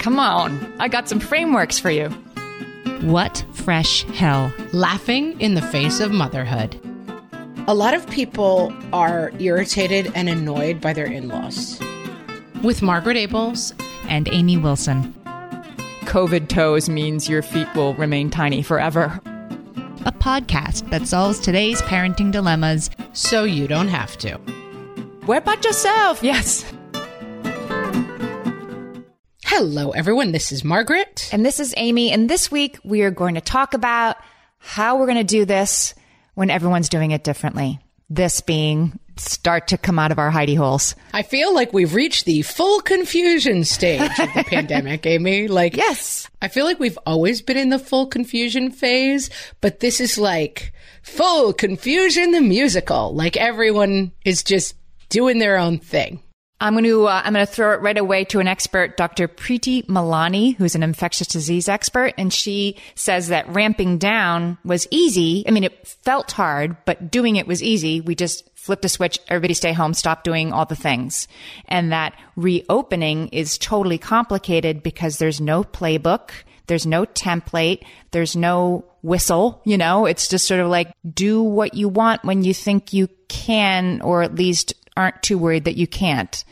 Come on, I got some frameworks for you. What fresh hell? Laughing in the face of motherhood. A lot of people are irritated and annoyed by their in laws. With Margaret Ables And Amy Wilson. COVID toes means your feet will remain tiny forever. A podcast that solves today's parenting dilemmas. so you don't have to. What about yourself? Yes. Hello, everyone. This is Margaret. And this is Amy. And this week we are going to talk about how we're going to do this when everyone's doing it differently. This being start to come out of our hidey holes. I feel like we've reached the full confusion stage of the pandemic, Amy. Like, Yes. I feel like we've always been in the full confusion phase, but this is like full confusion the musical. Like everyone is just doing their own thing. I'm going to uh, I'm going to throw it right away to an expert, Dr. Preeti Malani, who's an infectious disease expert, and she says that ramping down was easy. I mean, it felt hard, but doing it was easy. We just flipped a switch, everybody stay home, stop doing all the things, and that reopening is totally complicated because there's no playbook. There's no template. There's no whistle. You know, it's just sort of like do what you want when you think you can, or at least aren't too worried that you can't.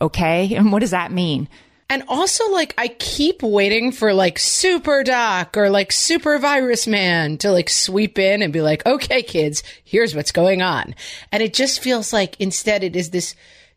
Okay. And what does that mean? And also, like, I keep waiting for like Super Doc or like Super Virus Man to like sweep in and be like, okay, kids, here's what's going on. And it just feels like instead it is this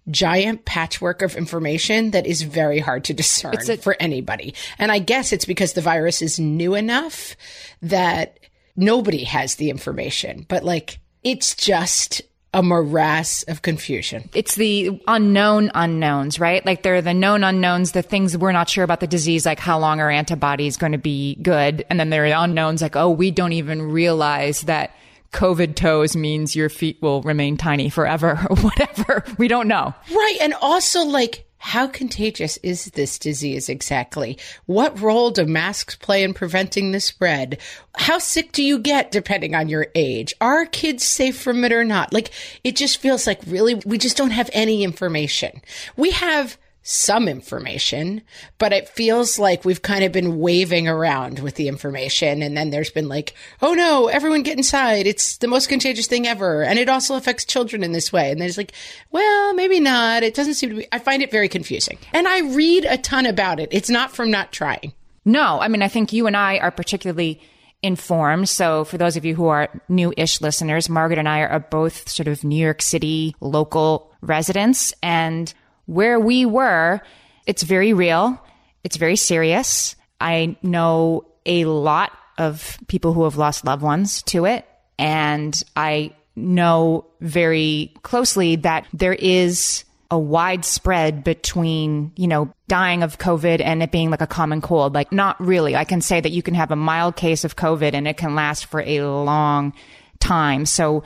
giant patchwork of information that is very hard to discern a- for anybody. And I guess it's because the virus is new enough that nobody has the information, but like, it's just a morass of confusion. It's the unknown unknowns, right? Like there are the known unknowns, the things we're not sure about the disease, like how long are antibodies going to be good? And then there are unknowns like, oh, we don't even realize that COVID toes means your feet will remain tiny forever or whatever. We don't know. Right. And also, like, how contagious is this disease exactly? What role do masks play in preventing the spread? How sick do you get depending on your age? Are kids safe from it or not? Like, it just feels like really, we just don't have any information. We have some information, but it feels like we've kind of been waving around with the information. And then there's been like, oh no, everyone get inside. It's the most contagious thing ever. And it also affects children in this way. And there's like, well, maybe not. It doesn't seem to be. I find it very confusing. And I read a ton about it. It's not from not trying. No, I mean, I think you and I are particularly informed. So for those of you who are new-ish listeners, Margaret and I are both sort of New York City local residents and where we were, it's very real. It's very serious. I know a lot of people who have lost loved ones to it. And I know very closely that there is a wide spread between, you know, dying of COVID and it being like a common cold. Like, not really. I can say that you can have a mild case of COVID and it can last for a long time. So,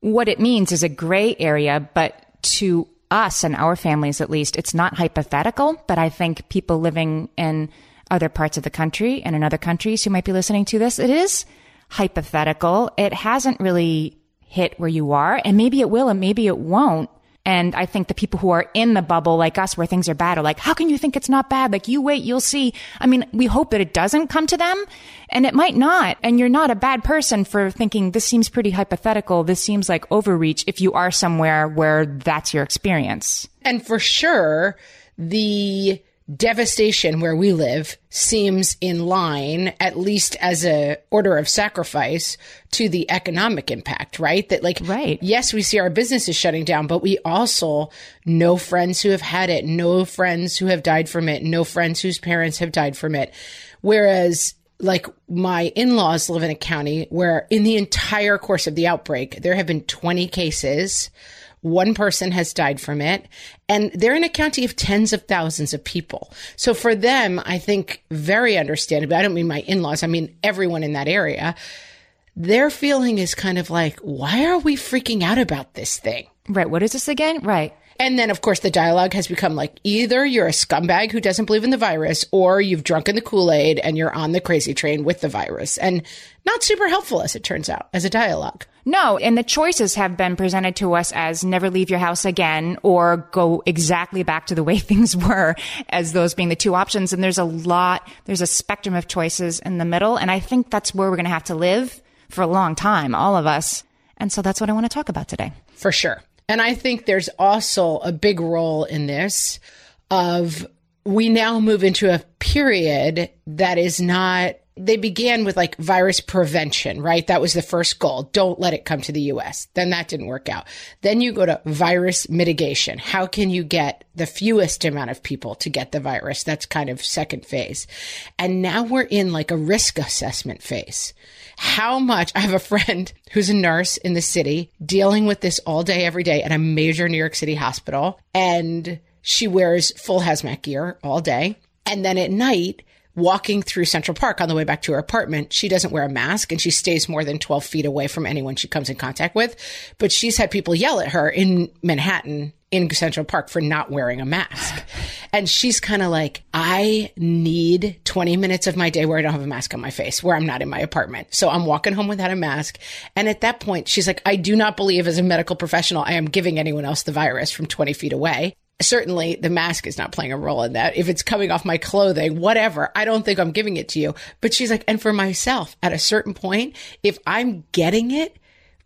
what it means is a gray area, but to us and our families at least, it's not hypothetical, but I think people living in other parts of the country and in other countries who might be listening to this, it is hypothetical. It hasn't really hit where you are, and maybe it will and maybe it won't. And I think the people who are in the bubble like us where things are bad are like, how can you think it's not bad? Like you wait, you'll see. I mean, we hope that it doesn't come to them and it might not. And you're not a bad person for thinking this seems pretty hypothetical. This seems like overreach if you are somewhere where that's your experience. And for sure, the devastation where we live seems in line at least as a order of sacrifice to the economic impact right that like Right. yes we see our businesses shutting down but we also know friends who have had it know friends who have died from it know friends whose parents have died from it whereas like my in-laws live in a county where in the entire course of the outbreak there have been 20 cases one person has died from it and they're in a county of tens of thousands of people. So for them, I think very understandable. I don't mean my in-laws, I mean everyone in that area. Their feeling is kind of like, why are we freaking out about this thing? Right. What is this again? Right. And then, of course, the dialogue has become like either you're a scumbag who doesn't believe in the virus or you've drunken the Kool Aid and you're on the crazy train with the virus. And not super helpful, as it turns out, as a dialogue. No, and the choices have been presented to us as never leave your house again or go exactly back to the way things were as those being the two options. And there's a lot, there's a spectrum of choices in the middle. And I think that's where we're going to have to live for a long time, all of us. And so that's what I want to talk about today. For sure. And I think there's also a big role in this of we now move into a period that is not they began with like virus prevention, right? That was the first goal. Don't let it come to the US. Then that didn't work out. Then you go to virus mitigation. How can you get the fewest amount of people to get the virus? That's kind of second phase. And now we're in like a risk assessment phase. How much I have a friend who's a nurse in the city dealing with this all day, every day at a major New York City hospital. And she wears full hazmat gear all day. And then at night, walking through Central Park on the way back to her apartment, she doesn't wear a mask and she stays more than 12 feet away from anyone she comes in contact with. But she's had people yell at her in Manhattan in Central Park for not wearing a mask. And she's kind of like, I need 20 minutes of my day where I don't have a mask on my face, where I'm not in my apartment. So I'm walking home without a mask. And at that point, she's like, I do not believe as a medical professional, I am giving anyone else the virus from 20 feet away certainly the mask is not playing a role in that. If it's coming off my clothing, whatever, I don't think I'm giving it to you. But she's like, and for myself, at a certain point, if I'm getting it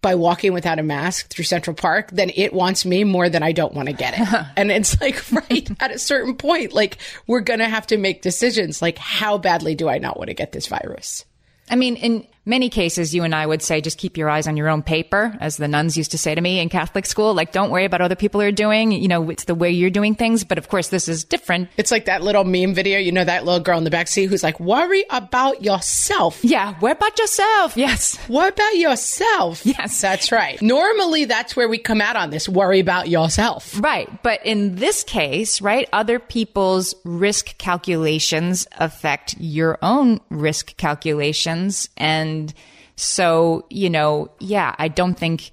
by walking without a mask through Central Park, then it wants me more than I don't want to get it. and it's like, right at a certain point, like we're going to have to make decisions like, how badly do I not want to get this virus? I mean, in many cases, you and I would say just keep your eyes on your own paper, as the nuns used to say to me in Catholic school. Like, don't worry about other people are doing. You know, it's the way you're doing things. But of course, this is different. It's like that little meme video. You know, that little girl in the back seat who's like, worry about yourself. Yeah. Worry about yourself. Yes. Worry about yourself. Yes. That's right. Normally, that's where we come out on this worry about yourself. Right. But in this case, right, other people's risk calculations affect your own risk calculations. And and so, you know, yeah, I don't think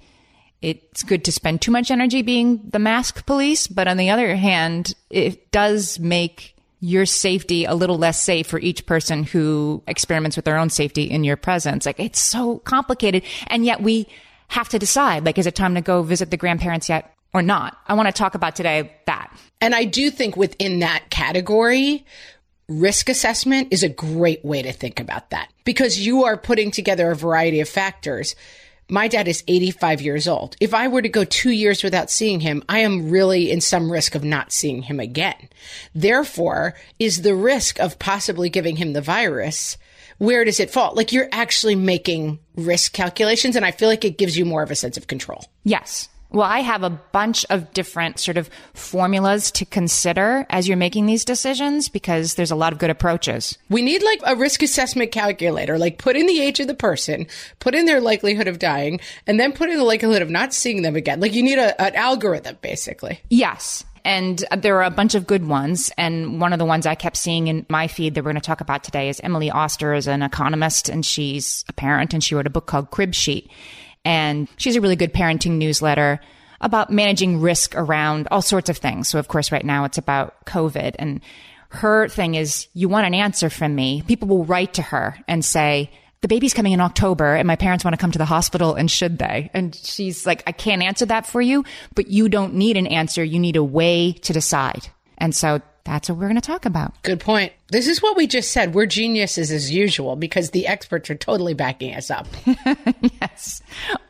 it's good to spend too much energy being the mask police. But on the other hand, it does make your safety a little less safe for each person who experiments with their own safety in your presence. Like it's so complicated. And yet we have to decide, like, is it time to go visit the grandparents yet or not? I want to talk about today that. And I do think within that category, risk assessment is a great way to think about that because you are putting together a variety of factors. My dad is 85 years old. If I were to go two years without seeing him, I am really in some risk of not seeing him again. Therefore, is the risk of possibly giving him the virus where does it fall? Like you're actually making risk calculations, and I feel like it gives you more of a sense of control. Yes. Well, I have a bunch of different sort of formulas to consider as you're making these decisions because there's a lot of good approaches. We need like a risk assessment calculator, like put in the age of the person, put in their likelihood of dying, and then put in the likelihood of not seeing them again. Like you need a, an algorithm, basically. Yes. And there are a bunch of good ones. And one of the ones I kept seeing in my feed that we're going to talk about today is Emily Oster is an economist and she's a parent and she wrote a book called Crib Sheet. And she's a really good parenting newsletter about managing risk around all sorts of things. So, of course, right now it's about COVID. And her thing is, you want an answer from me. People will write to her and say, the baby's coming in October and my parents want to come to the hospital and should they? And she's like, I can't answer that for you, but you don't need an answer. You need a way to decide. And so that's what we're going to talk about. Good point. This is what we just said. We're geniuses as usual because the experts are totally backing us up. yes.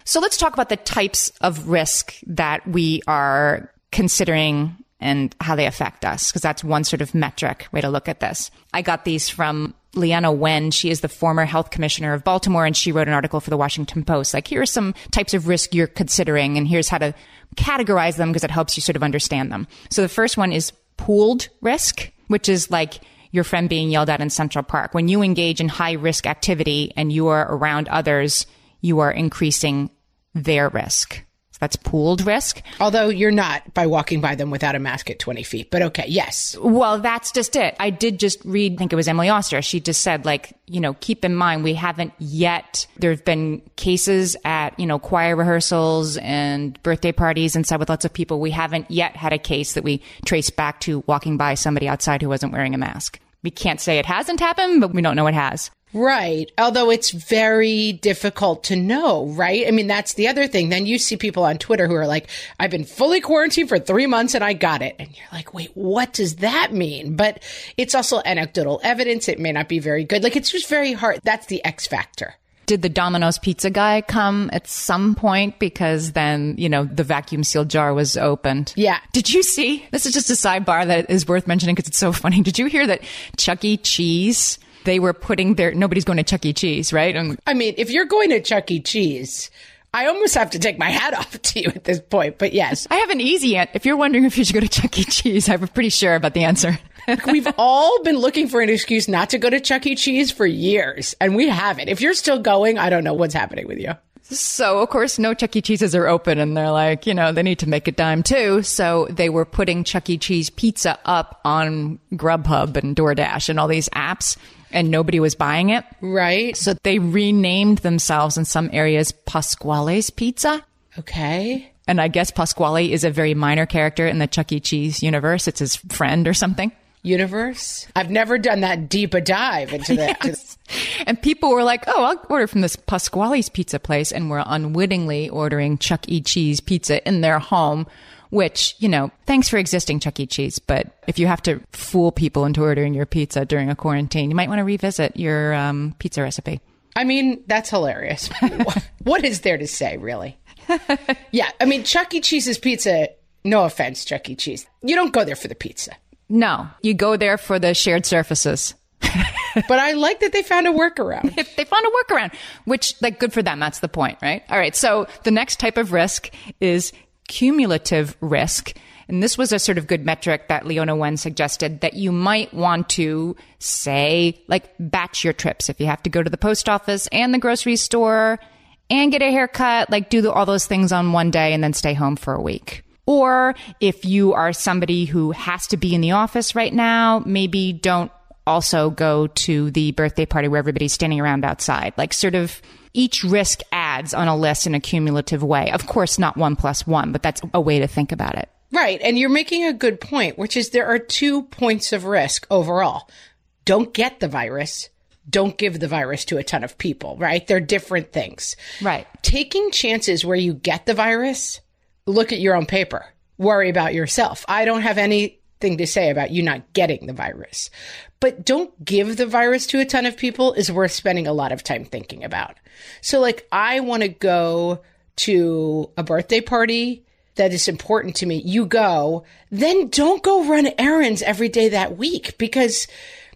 So let's talk about the types of risk that we are considering and how they affect us, because that's one sort of metric way to look at this. I got these from Leana Wen. She is the former health commissioner of Baltimore, and she wrote an article for the Washington Post. Like, here are some types of risk you're considering, and here's how to categorize them because it helps you sort of understand them. So the first one is pooled risk, which is like your friend being yelled at in Central Park. When you engage in high risk activity and you are around others, you are increasing their risk. So that's pooled risk. Although you're not by walking by them without a mask at 20 feet. But okay, yes. Well, that's just it. I did just read, I think it was Emily Oster. She just said, like, you know, keep in mind, we haven't yet, there have been cases at, you know, choir rehearsals and birthday parties and stuff with lots of people. We haven't yet had a case that we trace back to walking by somebody outside who wasn't wearing a mask. We can't say it hasn't happened, but we don't know it has. Right. Although it's very difficult to know, right? I mean, that's the other thing. Then you see people on Twitter who are like, I've been fully quarantined for three months and I got it. And you're like, wait, what does that mean? But it's also anecdotal evidence. It may not be very good. Like, it's just very hard. That's the X factor. Did the Domino's pizza guy come at some point? Because then, you know, the vacuum sealed jar was opened. Yeah. Did you see? This is just a sidebar that is worth mentioning because it's so funny. Did you hear that Chuck E. Cheese they were putting their nobody's going to Chuck E. Cheese, right? And I mean, if you're going to Chuck E. Cheese, I almost have to take my hat off to you at this point. But yes, I have an easy answer. If you're wondering if you should go to Chuck E. Cheese, I'm pretty sure about the answer. We've all been looking for an excuse not to go to Chuck E. Cheese for years, and we haven't. If you're still going, I don't know what's happening with you. So, of course, no Chuck E. Cheeses are open, and they're like, you know, they need to make a dime too. So they were putting Chuck E. Cheese pizza up on Grubhub and DoorDash and all these apps and nobody was buying it. Right. So they renamed themselves in some areas Pasqually's Pizza. Okay. And I guess Pasqually is a very minor character in the Chuck E. Cheese universe. It's his friend or something. Universe? I've never done that deep a dive into that. yes. And people were like, oh, I'll order from this Pasqually's pizza place. And we're unwittingly ordering Chuck E. Cheese pizza in their home which, you know, thanks for existing, Chuck E. Cheese. But if you have to fool people into ordering your pizza during a quarantine, you might want to revisit your um, pizza recipe. I mean, that's hilarious. what is there to say, really? yeah, I mean, Chuck E. Cheese's pizza, no offense, Chuck E. Cheese. You don't go there for the pizza. No, you go there for the shared surfaces. but I like that they found a workaround. They found a workaround, which, like, good for them. That's the point, right? All right. So the next type of risk is cumulative risk. And this was a sort of good metric that Leana Wen suggested that you might want to say, like, batch your trips. If you have to go to the post office and the grocery store and get a haircut, like, do all those things on one day and then stay home for a week. Or if you are somebody who has to be in the office right now, maybe don't also go to the birthday party where everybody's standing around outside. Like, sort of each risk adds on a list in a cumulative way. Of course, not one plus one, but that's a way to think about it. Right. And you're making a good point, which is there are two points of risk overall. Don't get the virus. Don't give the virus to a ton of people, right? They're different things. Right. Taking chances where you get the virus, look at your own paper. Worry about yourself. I don't have anything to say about you not getting the virus. But don't give the virus to a ton of people is worth spending a lot of time thinking about. So, like, I want to go to a birthday party that is important to me. You go, then don't go run errands every day that week because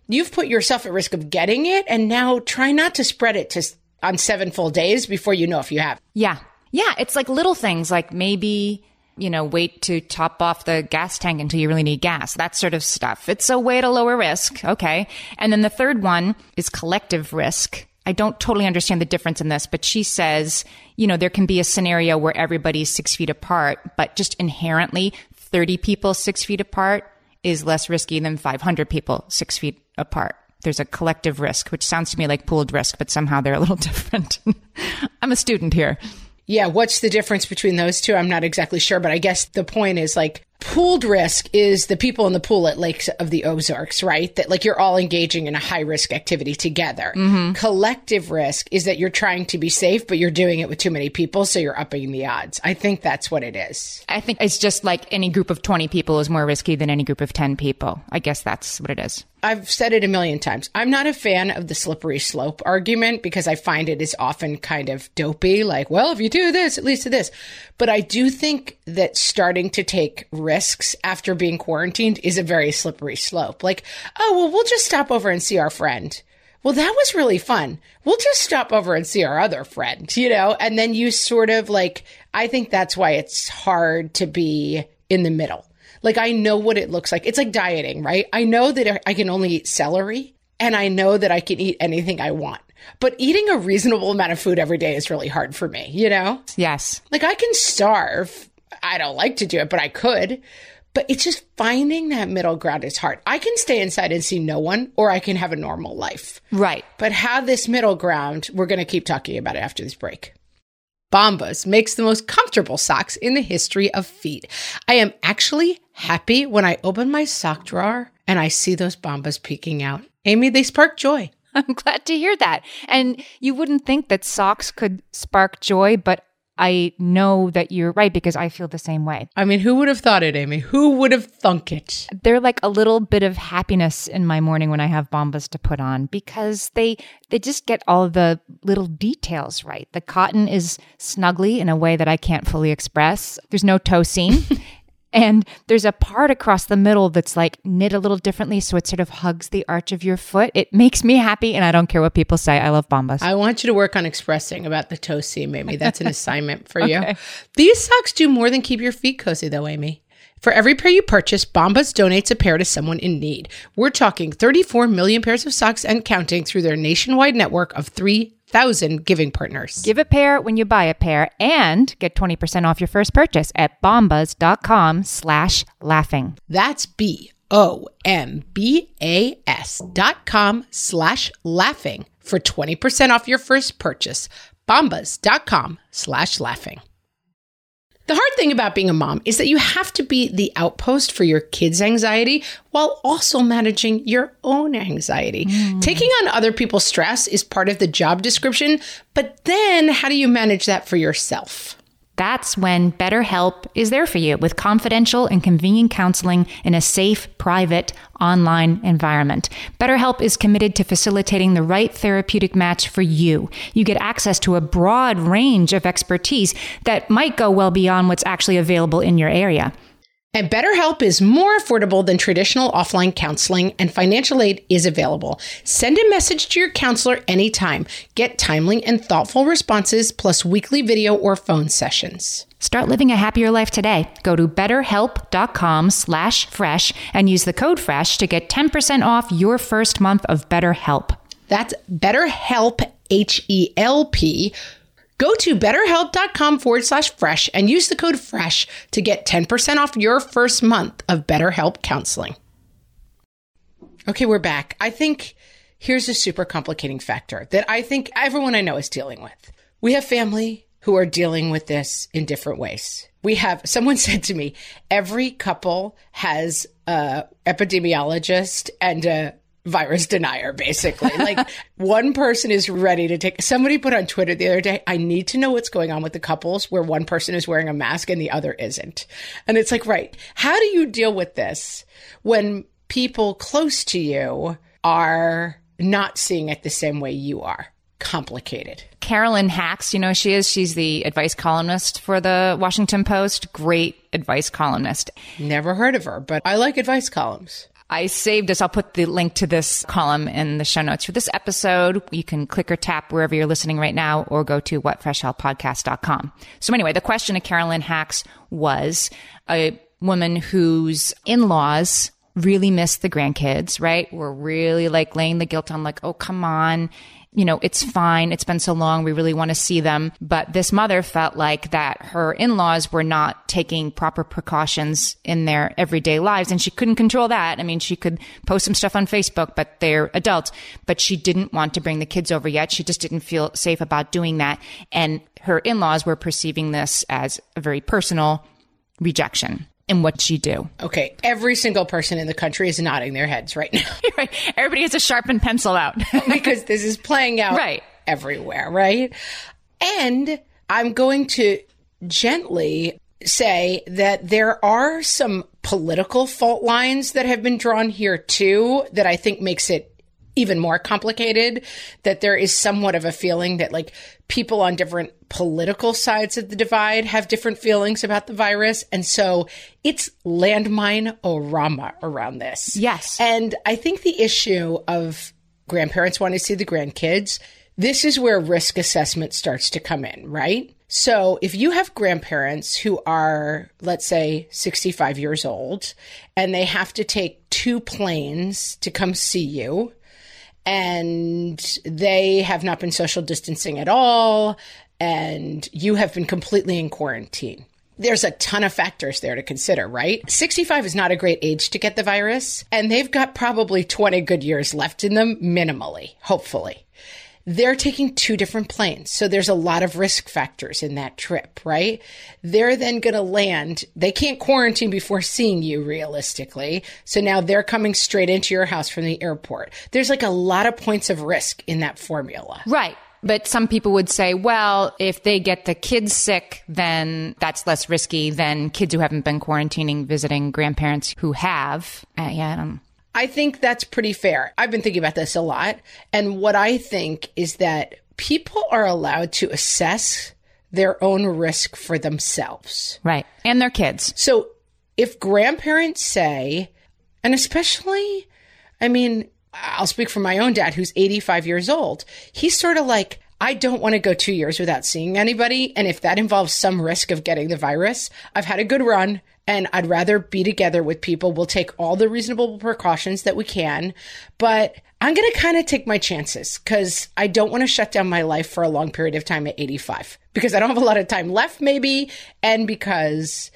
you've put yourself at risk of getting it. And now try not to spread it to on seven full days before you know if you have. Yeah. Yeah. It's like little things like maybe you know, wait to top off the gas tank until you really need gas, that sort of stuff. It's a way to lower risk. Okay. And then the third one is collective risk. I don't totally understand the difference in this, but she says, you know, there can be a scenario where everybody's six feet apart, but just inherently 30 people six feet apart is less risky than 500 people six feet apart. There's a collective risk, which sounds to me like pooled risk, but somehow they're a little different. I'm a student here. Yeah, what's the difference between those two? I'm not exactly sure, but I guess the point is like pooled risk is the people in the pool at Lakes of the Ozarks, right? That like you're all engaging in a high risk activity together. Mm-hmm. Collective risk is that you're trying to be safe, but you're doing it with too many people, so you're upping the odds. I think that's what it is. I think it's just like any group of 20 people is more risky than any group of 10 people. I guess that's what it is. I've said it a million times. I'm not a fan of the slippery slope argument because I find it is often kind of dopey. Like, well, if you do this, it leads to this. But I do think that starting to take risks after being quarantined is a very slippery slope. Like, oh, well, we'll just stop over and see our friend. Well, that was really fun. We'll just stop over and see our other friend, you know? And then you sort of like, I think that's why it's hard to be in the middle like I know what it looks like. It's like dieting, right? I know that I can only eat celery and I know that I can eat anything I want. But eating a reasonable amount of food every day is really hard for me, you know? Yes. Like I can starve. I don't like to do it, but I could. But it's just finding that middle ground is hard. I can stay inside and see no one, or I can have a normal life. Right. But how this middle ground, we're going to keep talking about it after this break. Bombas makes the most comfortable socks in the history of feet. I am actually happy when I open my sock drawer and I see those Bombas peeking out. Amy, they spark joy. I'm glad to hear that. And you wouldn't think that socks could spark joy, but I know that you're right because I feel the same way. I mean, who would have thought it, Amy? Who would have thunk it? They're like a little bit of happiness in my morning when I have bombas to put on because they they just get all the little details right. The cotton is snugly in a way that I can't fully express. There's no toe seam. And there's a part across the middle that's like knit a little differently. So it sort of hugs the arch of your foot. It makes me happy. And I don't care what people say. I love Bombas. I want you to work on expressing about the toe seam, Amy. That's an assignment for you. These socks do more than keep your feet cozy, though, Amy. For every pair you purchase, Bombas donates a pair to someone in need. We're talking 34 million pairs of socks and counting through their nationwide network of 3,000 giving partners. Give a pair when you buy a pair and get 20% off your first purchase at bombas.com slash laughing. That's B O M B A S dot com slash laughing for 20% off your first purchase. Bombas.com slash laughing. The hard thing about being a mom is that you have to be the outpost for your kids' anxiety while also managing your own anxiety. Hmm. Taking on other people's stress is part of the job description, but then how do you manage that for yourself? That's when BetterHelp is there for you with confidential and convenient counseling in a safe, private, online environment. BetterHelp is committed to facilitating the right therapeutic match for you. You get access to a broad range of expertise that might go well beyond what's actually available in your area. And BetterHelp is more affordable than traditional offline counseling, and financial aid is available. Send a message to your counselor anytime. Get timely and thoughtful responses, plus weekly video or phone sessions. Start living a happier life today. Go to betterhelp.com slash fresh and use the code fresh to get 10% off your first month of BetterHelp. That's BetterHelp, H E L P. Go to betterhelp.com forward slash fresh and use the code fresh to get 10% off your first month of BetterHelp counseling. Okay, we're back. I think here's a super complicating factor that I think everyone I know is dealing with. We have family who are dealing with this in different ways. We have someone said to me, every couple has a epidemiologist and a virus denier, basically. like one person is ready to take somebody put on Twitter the other day, I need to know what's going on with the couples where one person is wearing a mask and the other isn't. And it's like, right, how do you deal with this when people close to you are not seeing it the same way you are? Complicated. Carolyn Hax, you know, she is. She's the advice columnist for the Washington Post. Great advice columnist. Never heard of her, but I like advice columns. I saved this. I'll put the link to this column in the show notes for this episode. You can click or tap wherever you're listening right now or go to whatfreshhellpodcast.com. So anyway, the question of Carolyn Hax was a woman whose in-laws really miss the grandkids, right? We're really like laying the guilt on like, oh, come on you know, it's fine. It's been so long. We really want to see them. But this mother felt like that her in-laws were not taking proper precautions in their everyday lives and she couldn't control that. I mean, she could post some stuff on Facebook, but they're adults, but she didn't want to bring the kids over yet. She just didn't feel safe about doing that. And her in-laws were perceiving this as a very personal rejection. And what she do? Okay, every single person in the country is nodding their heads right now. right. Everybody has a sharpened pencil out. because this is playing out Right. everywhere, right? And I'm going to gently say that there are some political fault lines that have been drawn here too that I think makes it even more complicated that there is somewhat of a feeling that like people on different political sides of the divide have different feelings about the virus. And so it's landmine orama around this. Yes. and i think the issue of grandparents wanting to see the grandkids this is where risk assessment starts to come in right? So if you have grandparents who are, let's say, 65 years old and they have to take two planes to come see you, and they have not been social distancing at all, and you have been completely in quarantine. There's a ton of factors there to consider, right? 65 is not a great age to get the virus, and they've got probably 20 good years left in them, minimally, hopefully they're taking two different planes. So there's a lot of risk factors in that trip, right? They're then going to land. They can't quarantine before seeing you realistically. So now they're coming straight into your house from the airport. There's like a lot of points of risk in that formula. Right. But some people would say, well, if they get the kids sick, then that's less risky than kids who haven't been quarantining visiting grandparents who have. Uh, yeah, I don't, I think that's pretty fair. I've been thinking about this a lot. And what I think is that people are allowed to assess their own risk for themselves. Right. And their kids. So if grandparents say, and especially, I mean, I'll speak for my own dad who's 85 years old. He's sort of like, I don't want to go two years without seeing anybody. And if that involves some risk of getting the virus, I've had a good run and I'd rather be together with people. We'll take all the reasonable precautions that we can, but I'm going to kind of take my chances because I don't want to shut down my life for a long period of time at 85 because I don't have a lot of time left, maybe, and because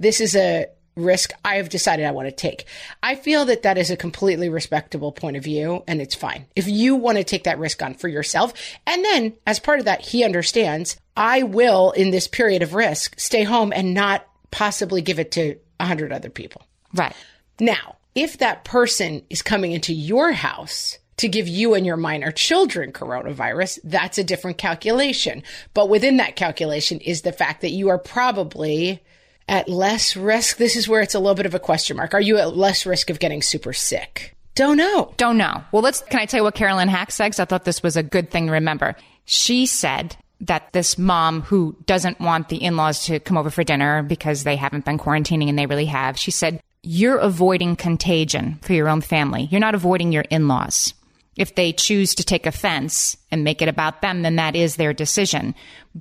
this is a risk I have decided I want to take. I feel that that is a completely respectable point of view and it's fine. If you want to take that risk on for yourself, and then as part of that, he understands I will, in this period of risk, stay home and not possibly give it to a hundred other people. Right. Now, if that person is coming into your house to give you and your minor children coronavirus, that's a different calculation. But within that calculation is the fact that you are probably at less risk. This is where it's a little bit of a question mark. Are you at less risk of getting super sick? Don't know. Don't know. Well, let's, can I tell you what Carolyn Hax says? I thought this was a good thing to remember. She said that this mom who doesn't want the in-laws to come over for dinner because they haven't been quarantining and they really have, she said, you're avoiding contagion for your own family. You're not avoiding your in-laws. If they choose to take offense and make it about them, then that is their decision.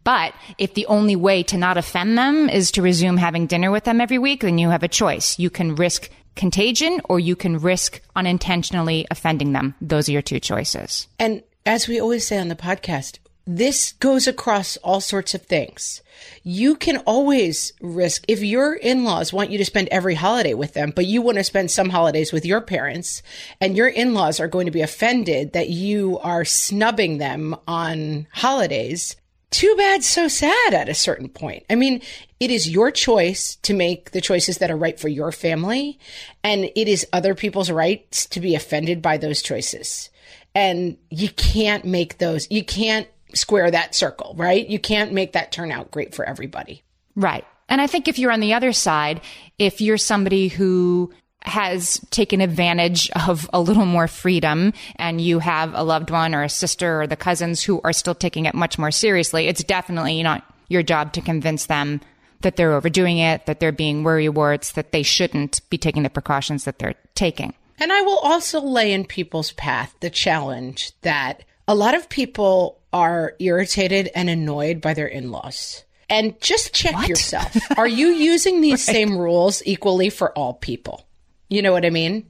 But if the only way to not offend them is to resume having dinner with them every week, then you have a choice. You can risk contagion or you can risk unintentionally offending them. Those are your two choices. And as we always say on the podcast, this goes across all sorts of things. You can always risk if your in-laws want you to spend every holiday with them, but you want to spend some holidays with your parents and your in-laws are going to be offended that you are snubbing them on holidays. Too bad, so sad at a certain point. I mean, it is your choice to make the choices that are right for your family, and it is other people's rights to be offended by those choices. And you can't make those, you can't square that circle, right? You can't make that turn out great for everybody. Right. And I think if you're on the other side, if you're somebody who has taken advantage of a little more freedom and you have a loved one or a sister or the cousins who are still taking it much more seriously, it's definitely not your job to convince them that they're overdoing it, that they're being worry warts, that they shouldn't be taking the precautions that they're taking. And I will also lay in people's path the challenge that a lot of people are irritated and annoyed by their in laws. And just check what? yourself. Are you using these right. same rules equally for all people? You know what I mean?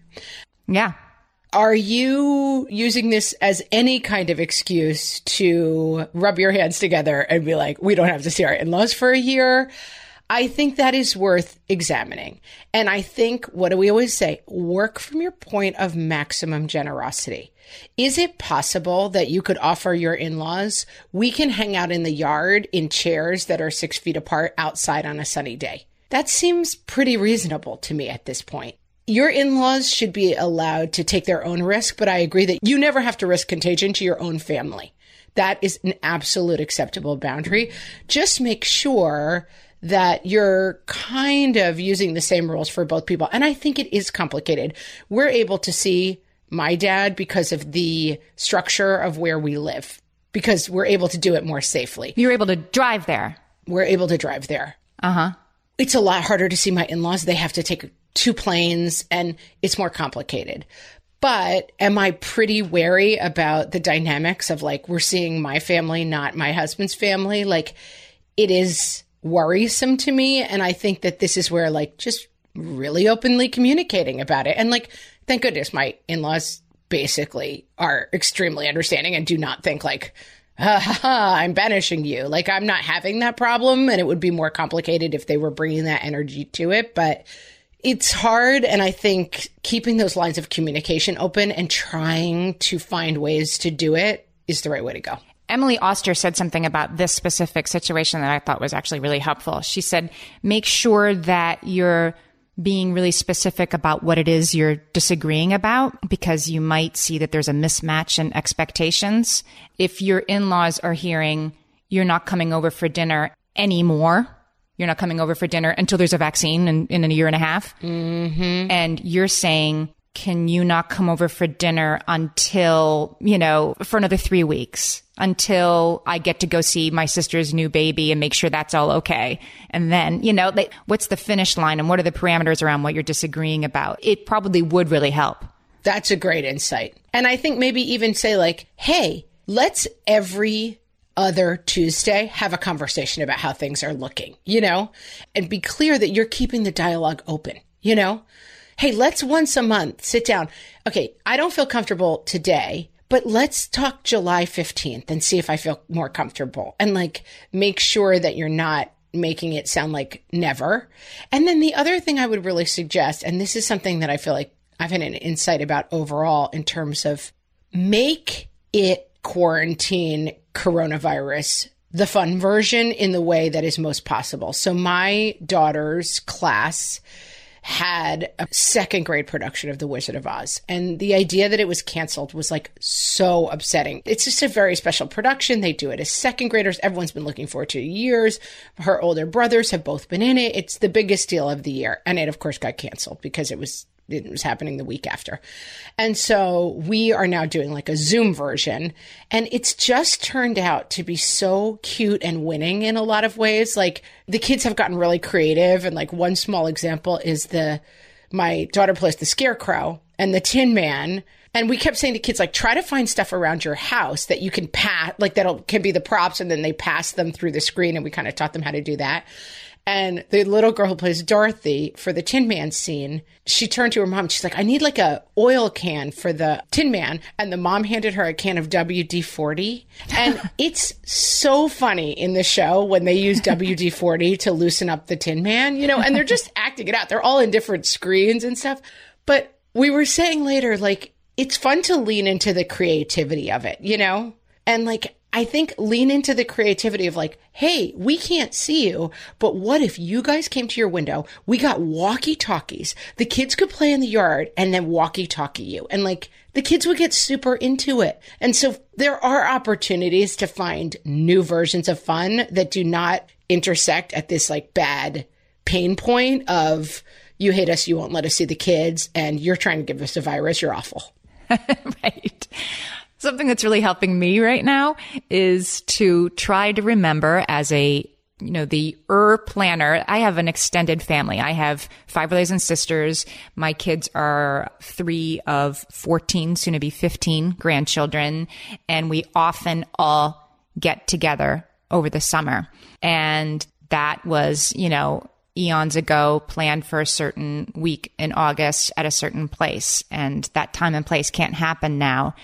Yeah. Are you using this as any kind of excuse to rub your hands together and be like, we don't have to see our in laws for a year? I think that is worth examining. And I think, what do we always say? Work from your point of maximum generosity. Is it possible that you could offer your in laws, we can hang out in the yard in chairs that are six feet apart outside on a sunny day? That seems pretty reasonable to me at this point. Your in laws should be allowed to take their own risk, but I agree that you never have to risk contagion to your own family. That is an absolute acceptable boundary. Just make sure that you're kind of using the same rules for both people. And I think it is complicated. We're able to see my dad because of the structure of where we live, because we're able to do it more safely. You're able to drive there. We're able to drive there. Uh huh. It's a lot harder to see my in laws. They have to take two planes and it's more complicated. But am I pretty wary about the dynamics of like, we're seeing my family, not my husband's family? Like, it is worrisome to me. And I think that this is where, like, just really openly communicating about it. And like, thank goodness my in laws basically are extremely understanding and do not think like, ha, I'm banishing you. Like I'm not having that problem. And it would be more complicated if they were bringing that energy to it. But it's hard. And I think keeping those lines of communication open and trying to find ways to do it is the right way to go. Emily Oster said something about this specific situation that I thought was actually really helpful. She said, make sure that you're being really specific about what it is you're disagreeing about because you might see that there's a mismatch in expectations. If your in-laws are hearing you're not coming over for dinner anymore, you're not coming over for dinner until there's a vaccine in, in a year and a half. Mm-hmm. And you're saying, can you not come over for dinner until, you know, for another three weeks? Until I get to go see my sister's new baby and make sure that's all okay. And then, you know, like, what's the finish line and what are the parameters around what you're disagreeing about? It probably would really help. That's a great insight. And I think maybe even say, like, hey, let's every other Tuesday have a conversation about how things are looking, you know, and be clear that you're keeping the dialogue open, you know? Hey, let's once a month sit down. Okay, I don't feel comfortable today, but let's talk July 15th and see if I feel more comfortable and like make sure that you're not making it sound like never. And then the other thing I would really suggest, and this is something that I feel like I've had an insight about overall in terms of make it quarantine coronavirus the fun version in the way that is most possible. So my daughter's class had a second grade production of The Wizard of Oz. And the idea that it was canceled was like so upsetting. It's just a very special production. They do it as second graders. Everyone's been looking forward to years. Her older brothers have both been in it. It's the biggest deal of the year. And it, of course, got canceled because it was it was happening the week after. And so we are now doing like a Zoom version. And it's just turned out to be so cute and winning in a lot of ways. Like the kids have gotten really creative. And like one small example is the, my daughter plays the scarecrow and the tin man. And we kept saying to kids, like, try to find stuff around your house that you can pass, like that can be the props, and then they pass them through the screen. And we kind of taught them how to do that. And the little girl who plays Dorothy for the Tin Man scene, she turned to her mom. She's like, I need like a oil can for the Tin Man. And the mom handed her a can of WD 40. And it's so funny in the show when they use WD 40 to loosen up the Tin Man, you know, and they're just acting it out. They're all in different screens and stuff. But we were saying later, like, it's fun to lean into the creativity of it, you know? And like, I think lean into the creativity of like, hey, we can't see you, but what if you guys came to your window? We got walkie talkies. The kids could play in the yard and then walkie talkie you. And like, the kids would get super into it. And so there are opportunities to find new versions of fun that do not intersect at this like bad pain point of you hate us, you won't let us see the kids, and you're trying to give us a virus, you're awful. right. Something that's really helping me right now is to try to remember as a you know, the er planner. I have an extended family. I have five brothers and sisters. My kids are three of 14, soon to be 15 grandchildren. And we often all get together over the summer. And that was, you know, eons ago planned for a certain week in August at a certain place. And that time and place can't happen now.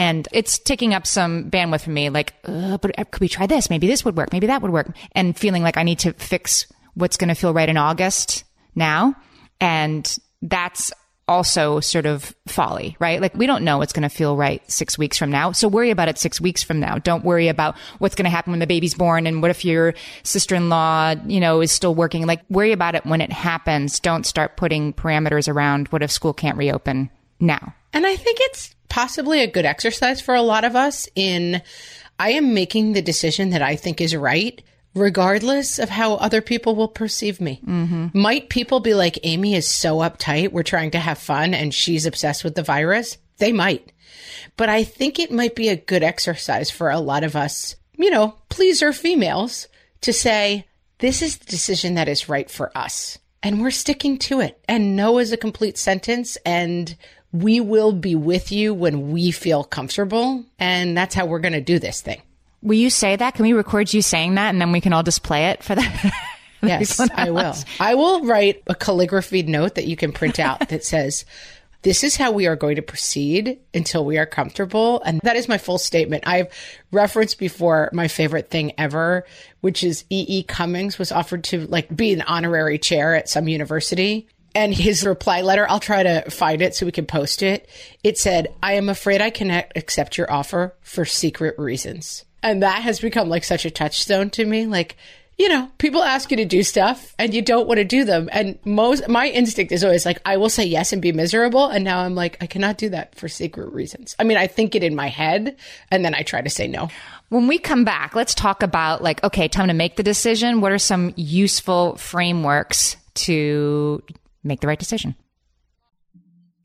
And it's taking up some bandwidth for me, like, but uh, could we try this? Maybe this would work. Maybe that would work. And feeling like I need to fix what's going to feel right in August now. And that's also sort of folly, right? Like we don't know what's going to feel right six weeks from now. So worry about it six weeks from now. Don't worry about what's going to happen when the baby's born and what if your sister-in-law, you know, is still working. Like worry about it when it happens. Don't start putting parameters around what if school can't reopen now. And I think it's possibly a good exercise for a lot of us in I am making the decision that I think is right regardless of how other people will perceive me. Mm-hmm. Might people be like, Amy is so uptight, we're trying to have fun, and she's obsessed with the virus? They might. But I think it might be a good exercise for a lot of us, you know, pleaser females to say, this is the decision that is right for us. And we're sticking to it. And no is a complete sentence. And we will be with you when we feel comfortable. And that's how we're going to do this thing. Will you say that? Can we record you saying that and then we can all just play it for the. yes, I will. I will write a calligraphy note that you can print out that says, this is how we are going to proceed until we are comfortable. And that is my full statement. I've referenced before my favorite thing ever, which is E. E. Cummings was offered to like be an honorary chair at some university. And his reply letter, I'll try to find it so we can post it. It said, I am afraid I cannot accept your offer for secret reasons. And that has become like such a touchstone to me. Like, you know, people ask you to do stuff and you don't want to do them. And most, my instinct is always like, I will say yes and be miserable. And now I'm like, I cannot do that for secret reasons. I mean, I think it in my head and then I try to say no. When we come back, let's talk about like, okay, time to make the decision. What are some useful frameworks to make the right decision?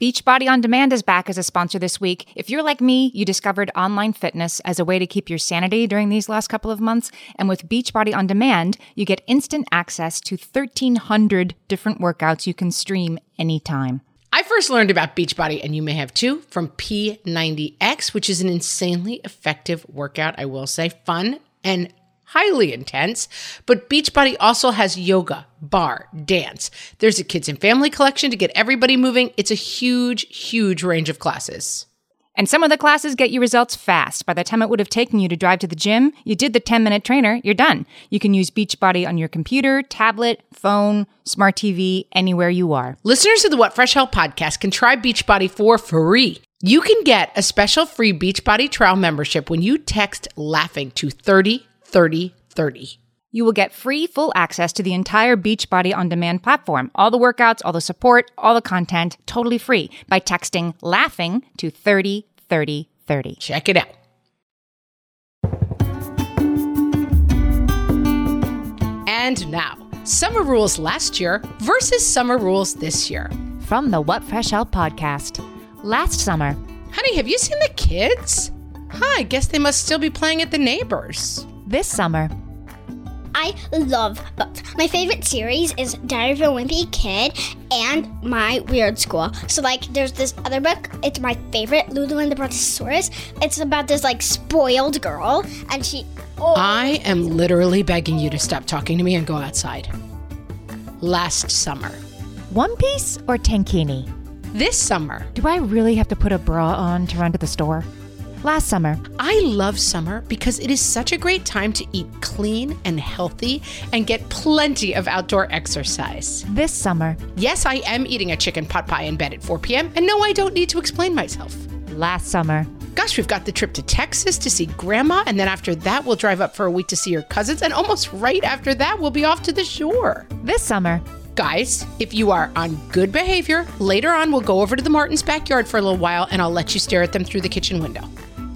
Beachbody On Demand is back as a sponsor this week. If you're like me, you discovered online fitness as a way to keep your sanity during these last couple of months. And with Beachbody On Demand, you get instant access to 1,300 different workouts you can stream anytime. I first learned about Beachbody, and you may have too, from P90X, which is an insanely effective workout, I will say. Fun and highly intense. But Beachbody also has yoga, bar, dance. There's a kids and family collection to get everybody moving. It's a huge, huge range of classes. And some of the classes get you results fast. By the time it would have taken you to drive to the gym, you did the 10 minute trainer, you're done. You can use Beachbody on your computer, tablet, phone, smart TV, anywhere you are. Listeners of the What Fresh Hell podcast can try Beachbody for free. You can get a special free Beachbody trial membership when you text laughing to 30 30 30. You will get free full access to the entire Beachbody on demand platform. All the workouts, all the support, all the content, totally free by texting laughing to 30 30 30. Check it out. And now, summer rules last year versus summer rules this year. From the What Fresh Hell podcast. Last summer, Honey, have you seen the kids? Huh, I guess they must still be playing at the neighbors. This summer, I love books. My favorite series is Diary of a Wimpy Kid and My Weird School. So, like, there's this other book. It's my favorite, Lulu and the Brontosaurus. It's about this, like, spoiled girl, and she. Oh, I am literally begging you to stop talking to me and go outside. Last summer. One Piece or Tankini? This summer. Do I really have to put a bra on to run to the store? Last summer, I love summer because it is such a great time to eat clean and healthy and get plenty of outdoor exercise. this summer, Yes, I am eating a chicken pot pie in bed at 4 p.m. And no, I don't need to explain myself. last summer, Gosh, we've got the trip to Texas to see grandma, and then after that, we'll drive up for a week to see your cousins, and almost right after that, we'll be off to the shore. this summer, Guys, if you are on good behavior, later on we'll go over to the Martins' backyard for a little while and I'll let you stare at them through the kitchen window.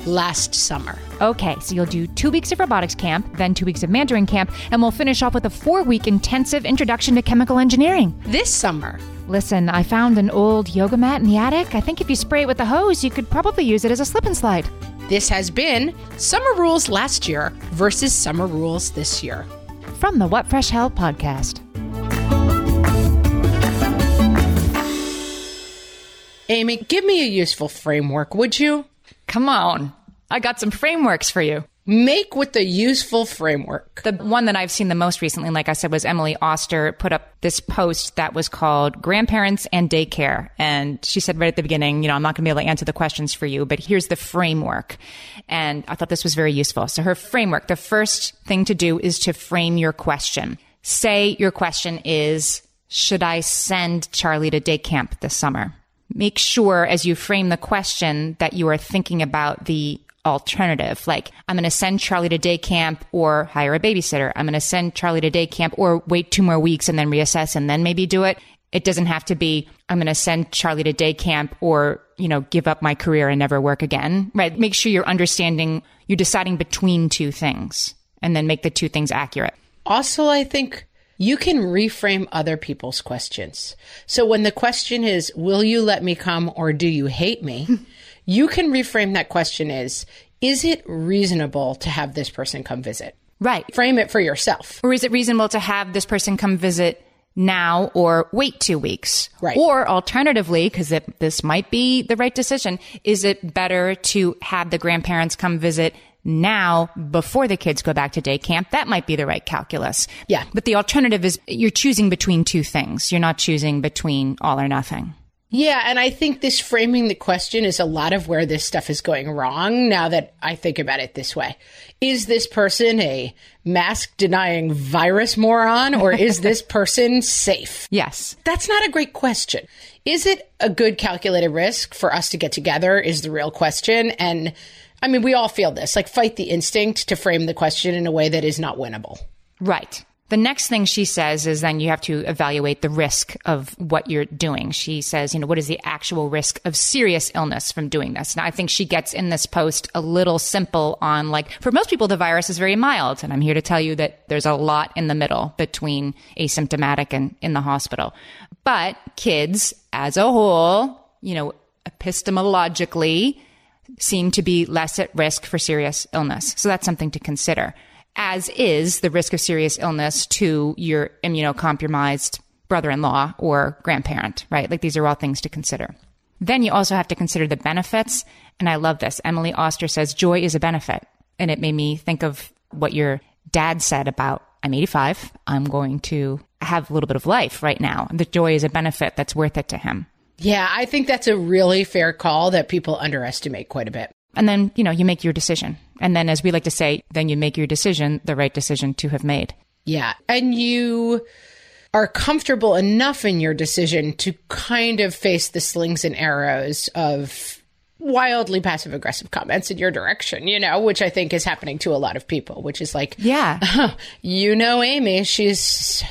Last summer. Okay, so you'll do two weeks of robotics camp, then two weeks of Mandarin camp, and we'll finish off with a four week intensive introduction to chemical engineering. This summer. Listen, I found an old yoga mat in the attic. I think if you spray it with a hose, you could probably use it as a slip and slide. This has been Summer Rules last year versus Summer Rules this year. From the What Fresh Hell podcast. Amy, give me a useful framework, would you? Come on. I got some frameworks for you. Make with the useful framework. The one that I've seen the most recently, like I said, was Emily Oster put up this post that was called Grandparents and Daycare. And she said right at the beginning, you know, I'm not going to be able to answer the questions for you, but here's the framework. And I thought this was very useful. So her framework, the first thing to do is to frame your question. Say your question is, should I send Charlie to day camp this summer? Make sure as you frame the question that you are thinking about the alternative. Like, I'm going to send Charlie to day camp or hire a babysitter. I'm going to send Charlie to day camp or wait two more weeks and then reassess and then maybe do it. It doesn't have to be, I'm going to send Charlie to day camp or, you know, give up my career and never work again. Right. Make sure you're understanding, you're deciding between two things and then make the two things accurate. Also, I think you can reframe other people's questions. So when the question is, will you let me come or do you hate me? you can reframe that question as, is it reasonable to have this person come visit? Right. Frame it for yourself. Or is it reasonable to have this person come visit now or wait two weeks? Right. Or alternatively, because this might be the right decision, is it better to have the grandparents come visit now before the kids go back to day camp? That might be the right calculus. Yeah. But the alternative is you're choosing between two things. You're not choosing between all or nothing. Yeah, and I think this framing the question is a lot of where this stuff is going wrong now that I think about it this way. Is this person a mask denying virus moron or is this person safe? Yes. That's not a great question. Is it a good calculated risk for us to get together? Is the real question. And I mean, we all feel this like fight the instinct to frame the question in a way that is not winnable. Right. The next thing she says is then you have to evaluate the risk of what you're doing. She says, you know, what is the actual risk of serious illness from doing this? Now, I think she gets in this post a little simple on like, for most people, the virus is very mild. And I'm here to tell you that there's a lot in the middle between asymptomatic and in the hospital. But kids as a whole, you know, epistemologically seem to be less at risk for serious illness. So that's something to consider as is the risk of serious illness to your immunocompromised brother in law or grandparent, right? Like these are all things to consider. Then you also have to consider the benefits. And I love this. Emily Oster says joy is a benefit. And it made me think of what your dad said about I'm 85. I'm going to have a little bit of life right now. The joy is a benefit that's worth it to him. Yeah, I think that's a really fair call that people underestimate quite a bit. And then, you know, you make your decision. And then, as we like to say, then you make your decision, the right decision to have made. Yeah. And you are comfortable enough in your decision to kind of face the slings and arrows of wildly passive aggressive comments in your direction, you know, which I think is happening to a lot of people, which is like, yeah, you know, Amy, she's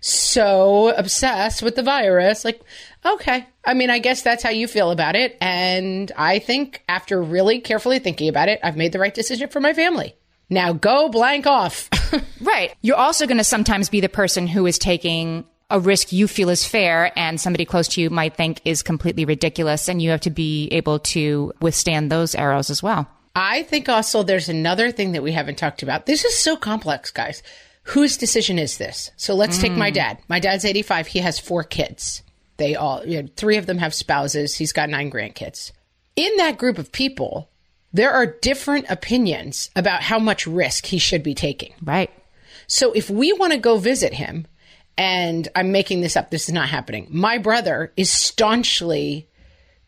so obsessed with the virus. Like, okay. I mean, I guess that's how you feel about it. And I think after really carefully thinking about it, I've made the right decision for my family. Now go blank off. right. You're also going to sometimes be the person who is taking a risk you feel is fair and somebody close to you might think is completely ridiculous. And you have to be able to withstand those arrows as well. I think also there's another thing that we haven't talked about. This is so complex, guys. Whose decision is this? So let's mm. take my dad. My dad's 85. He has four kids. They all, you know, three of them have spouses. He's got nine grandkids. In that group of people, there are different opinions about how much risk he should be taking. Right. So if we want to go visit him, and I'm making this up, this is not happening. My brother is staunchly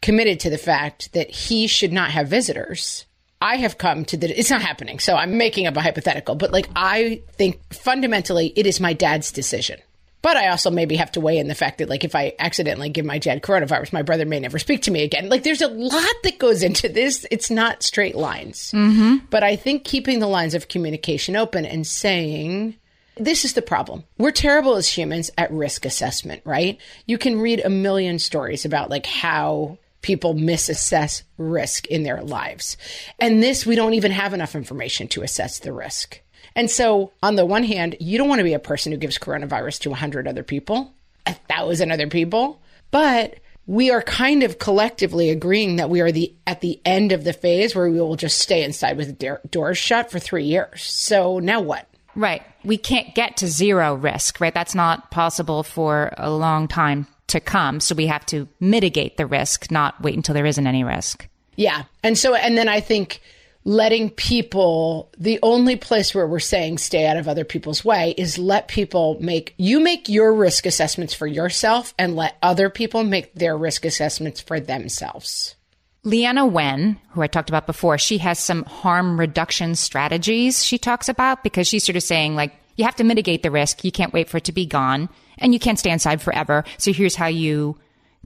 committed to the fact that he should not have visitors. I have come to the, it's not happening. So I'm making up a hypothetical, but like I think fundamentally it is my dad's decision. But I also maybe have to weigh in the fact that, like, if I accidentally give my dad coronavirus, my brother may never speak to me again. Like, there's a lot that goes into this. It's not straight lines. Mm-hmm. But I think keeping the lines of communication open and saying, this is the problem. We're terrible as humans at risk assessment, right? You can read a million stories about, like, how people misassess risk in their lives. And this, we don't even have enough information to assess the risk. And so, on the one hand, you don't want to be a person who gives coronavirus to 100 other people, a thousand other people, but we are kind of collectively agreeing that we are the at the end of the phase where we will just stay inside with the doors shut for 3 years. So, now what? Right. We can't get to zero risk, right? That's not possible for a long time to come. So we have to mitigate the risk, not wait until there isn't any risk. Yeah. And so, and then I think letting people the only place where we're saying stay out of other people's way is let people make you make your risk assessments for yourself and let other people make their risk assessments for themselves. Leana Wen, who I talked about before, she has some harm reduction strategies she talks about because she's sort of saying like you have to mitigate the risk. You can't wait for it to be gone and you can't stay inside forever. So here's how you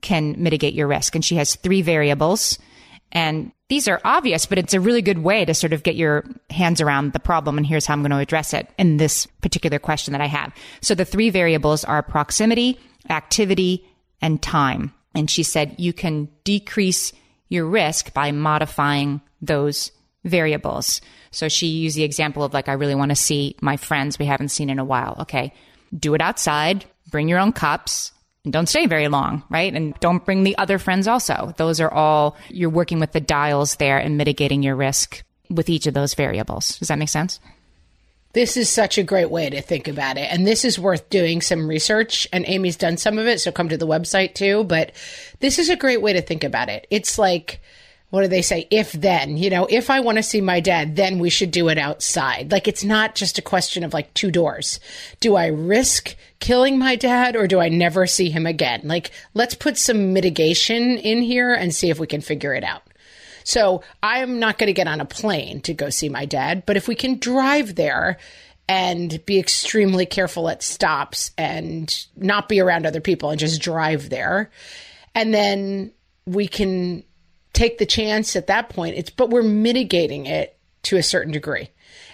can mitigate your risk. And she has three variables and these are obvious, but it's a really good way to sort of get your hands around the problem. And here's how I'm going to address it in this particular question that I have. So the three variables are proximity, activity, and time. And she said you can decrease your risk by modifying those variables. So she used the example of like, I really want to see my friends we haven't seen in a while. Okay. Do it outside, bring your own cups, and don't stay very long, right? And don't bring the other friends also. Those are all, you're working with the dials there and mitigating your risk with each of those variables. Does that make sense? This is such a great way to think about it. And this is worth doing some research. And Amy's done some of it, so come to the website too. But this is a great way to think about it. It's like what do they say? If then, you know, if I want to see my dad, then we should do it outside. Like it's not just a question of like two doors. Do I risk killing my dad or do I never see him again? Like let's put some mitigation in here and see if we can figure it out. So I'm not going to get on a plane to go see my dad, but if we can drive there and be extremely careful at stops and not be around other people and just drive there. And then we can take the chance at that point. It's but we're mitigating it to a certain degree.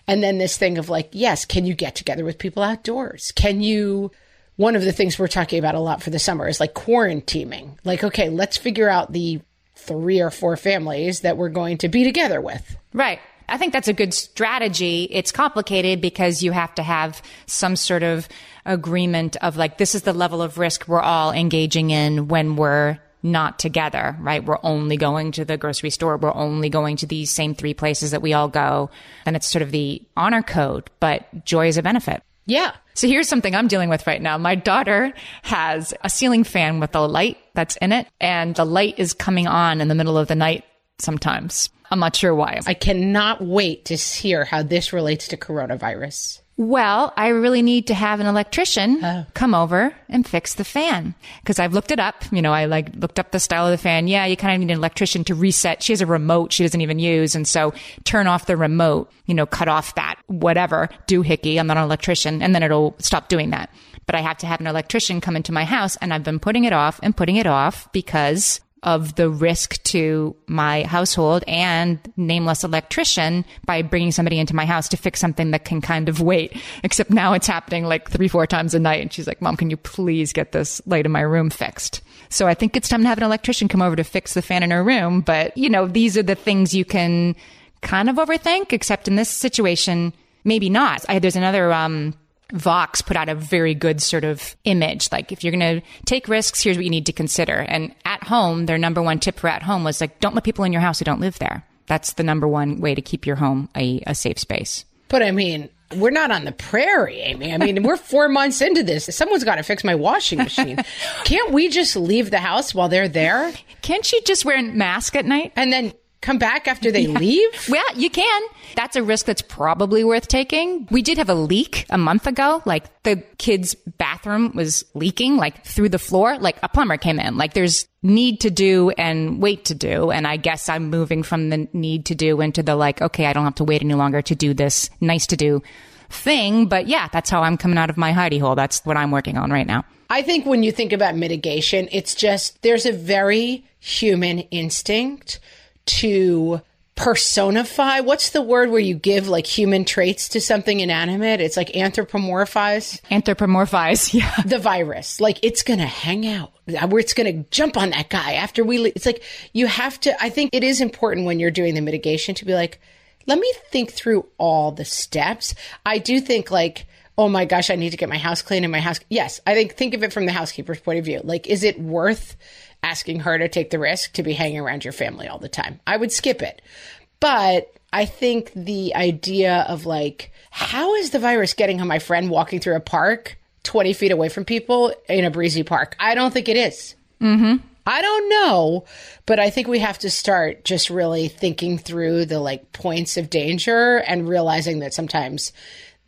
And then this thing of like, yes, can you get together with people outdoors? Can you one of the things we're talking about a lot for the summer is like quarantining. Like, okay, let's figure out the three or four families that we're going to be together with. Right. I think that's a good strategy. It's complicated because you have to have some sort of agreement of like, this is the level of risk we're all engaging in when we're not together, right? We're only going to the grocery store. We're only going to these same three places that we all go. And it's sort of the honor code, but joy is a benefit. Yeah. So here's something I'm dealing with right now. My daughter has a ceiling fan with a light that's in it, and the light is coming on in the middle of the night sometimes. I'm not sure why. I cannot wait to hear how this relates to coronavirus. Well, I really need to have an electrician oh. come over and fix the fan because I've looked it up. You know, I like looked up the style of the fan. Yeah, you kind of need an electrician to reset. She has a remote she doesn't even use. And so turn off the remote, you know, cut off that whatever doohickey. I'm not an electrician and then it'll stop doing that. But I have to have an electrician come into my house and I've been putting it off and putting it off because of the risk to my household and nameless electrician by bringing somebody into my house to fix something that can kind of wait. Except now it's happening like three, four times a night. And she's like, Mom, can you please get this light in my room fixed? So I think it's time to have an electrician come over to fix the fan in her room. But, you know, these are the things you can kind of overthink, except in this situation, maybe not. I, there's another, um, Vox put out a very good sort of image. Like, if you're going to take risks, here's what you need to consider. And at home, their number one tip for at home was like, don't let people in your house who don't live there. That's the number one way to keep your home a, a safe space. But I mean, we're not on the prairie, Amy. I mean, we're four months into this. Someone's got to fix my washing machine. Can't we just leave the house while they're there? Can't you just wear a mask at night? And then come back after they yeah. leave? Well, you can. That's a risk that's probably worth taking. We did have a leak a month ago. Like the kid's bathroom was leaking, like through the floor. Like a plumber came in. Like there's need to do and wait to do. And I guess I'm moving from the need to do into the like, okay, I don't have to wait any longer to do this nice to do thing. But yeah, that's how I'm coming out of my hidey hole. That's what I'm working on right now. I think when you think about mitigation, it's just there's a very human instinct to personify what's the word where you give like human traits to something inanimate? It's like anthropomorphize. Anthropomorphize yeah. The virus. Like it's gonna hang out. Where it's gonna jump on that guy after we leave. it's like you have to i think it is important when you're doing the mitigation to be like let me think through all the steps. I do think like oh my gosh i need to get my house clean and my house yes i think think of it from the housekeeper's point of view like is it worth asking her to take the risk to be hanging around your family all the time. I would skip it. But I think the idea of like, how is the virus getting on my friend walking through a park 20 feet away from people in a breezy park? I don't think it is. Mm-hmm. I don't know, but I think we have to start just really thinking through the like points of danger and realizing that sometimes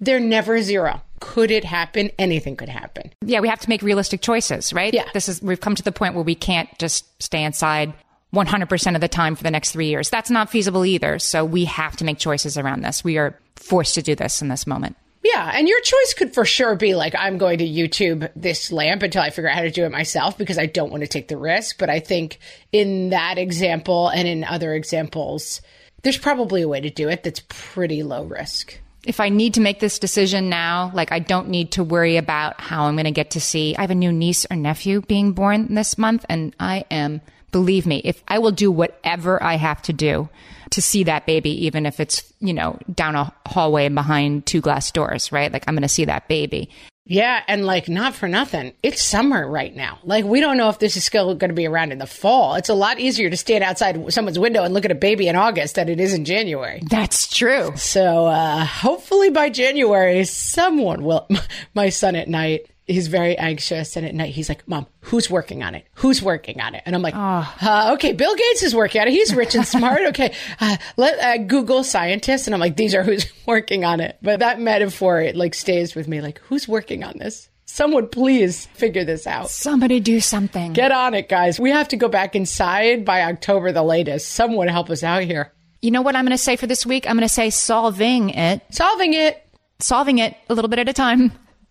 they're never zero could it happen? Anything could happen. Yeah, we have to make realistic choices, right? Yeah. This is, we've come to the point where we can't just stay inside 100% of the time for the next three years. That's not feasible either. So we have to make choices around this. We are forced to do this in this moment. Yeah, and your choice could for sure be like, I'm going to YouTube this lamp until I figure out how to do it myself because I don't want to take the risk. But I think in that example and in other examples, there's probably a way to do it that's pretty low risk if I need to make this decision now, like I don't need to worry about how I'm going to get to see. I have a new niece or nephew being born this month, and I am, believe me, if I will do whatever I have to do to see that baby, even if it's, you know, down a hallway behind two glass doors, right? Like I'm going to see that baby. Yeah, and like not for nothing, it's summer right now. Like we don't know if this is still going to be around in the fall. It's a lot easier to stand outside someone's window and look at a baby in August than it is in January. That's true. So uh, hopefully by January, someone will. My son at night he's very anxious. And at night, he's like, Mom, who's working on it? Who's working on it? And I'm like, uh, okay, Bill Gates is working on it. He's rich and smart. Okay. Uh, let uh, Google scientists. And I'm like, these are who's working on it. But that metaphor, it like stays with me. Like, who's working on this? Someone please figure this out. Somebody do something. Get on it, guys. We have to go back inside by October the latest. Someone help us out here. You know what I'm going to say for this week? I'm going to say solving it, Solving it. solving it a little bit at a time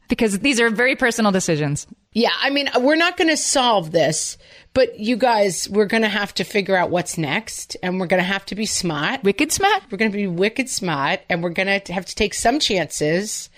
because these are very personal decisions. Yeah, I mean, we're not going to solve this, but you guys, we're going to have to figure out what's next, and we're going to have to be smart. Wicked smart. We're going to be wicked smart, and we're going to have to take some chances,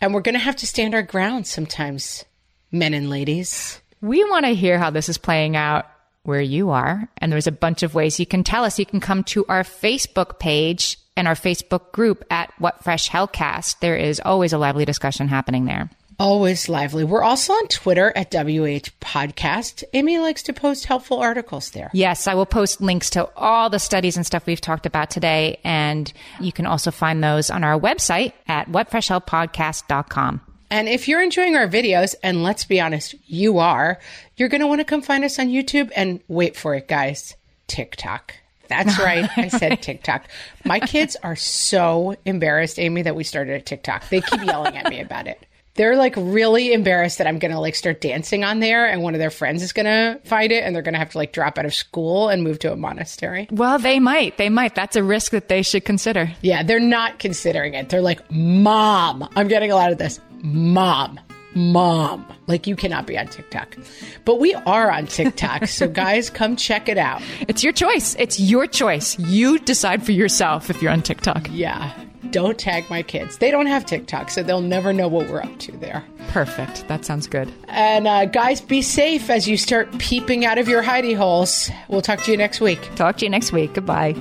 and we're going to have to stand our ground sometimes, men and ladies. We want to hear how this is playing out where you are. And there's a bunch of ways you can tell us. You can come to our Facebook page and our Facebook group at What Fresh Hellcast. There is always a lively discussion happening there. Always lively. We're also on Twitter at WH Podcast. Amy likes to post helpful articles there. Yes, I will post links to all the studies and stuff we've talked about today. And you can also find those on our website at whatfreshhellpodcast.com. And if you're enjoying our videos, and let's be honest, you are, you're going to want to come find us on YouTube and wait for it, guys. TikTok. That's right. I said TikTok. My kids are so embarrassed, Amy, that we started a TikTok. They keep yelling at me about it. They're like really embarrassed that I'm going to like start dancing on there and one of their friends is going to find it and they're going to have to like drop out of school and move to a monastery. Well, they might. They might. That's a risk that they should consider. Yeah, they're not considering it. They're like, Mom, I'm getting a lot of this. Mom, Mom. Like, you cannot be on TikTok. But we are on TikTok. so, guys, come check it out. It's your choice. It's your choice. You decide for yourself if you're on TikTok. Yeah. Don't tag my kids. They don't have TikTok, so they'll never know what we're up to there. Perfect. That sounds good. And, uh, guys, be safe as you start peeping out of your hidey holes. We'll talk to you next week. Talk to you next week. Goodbye.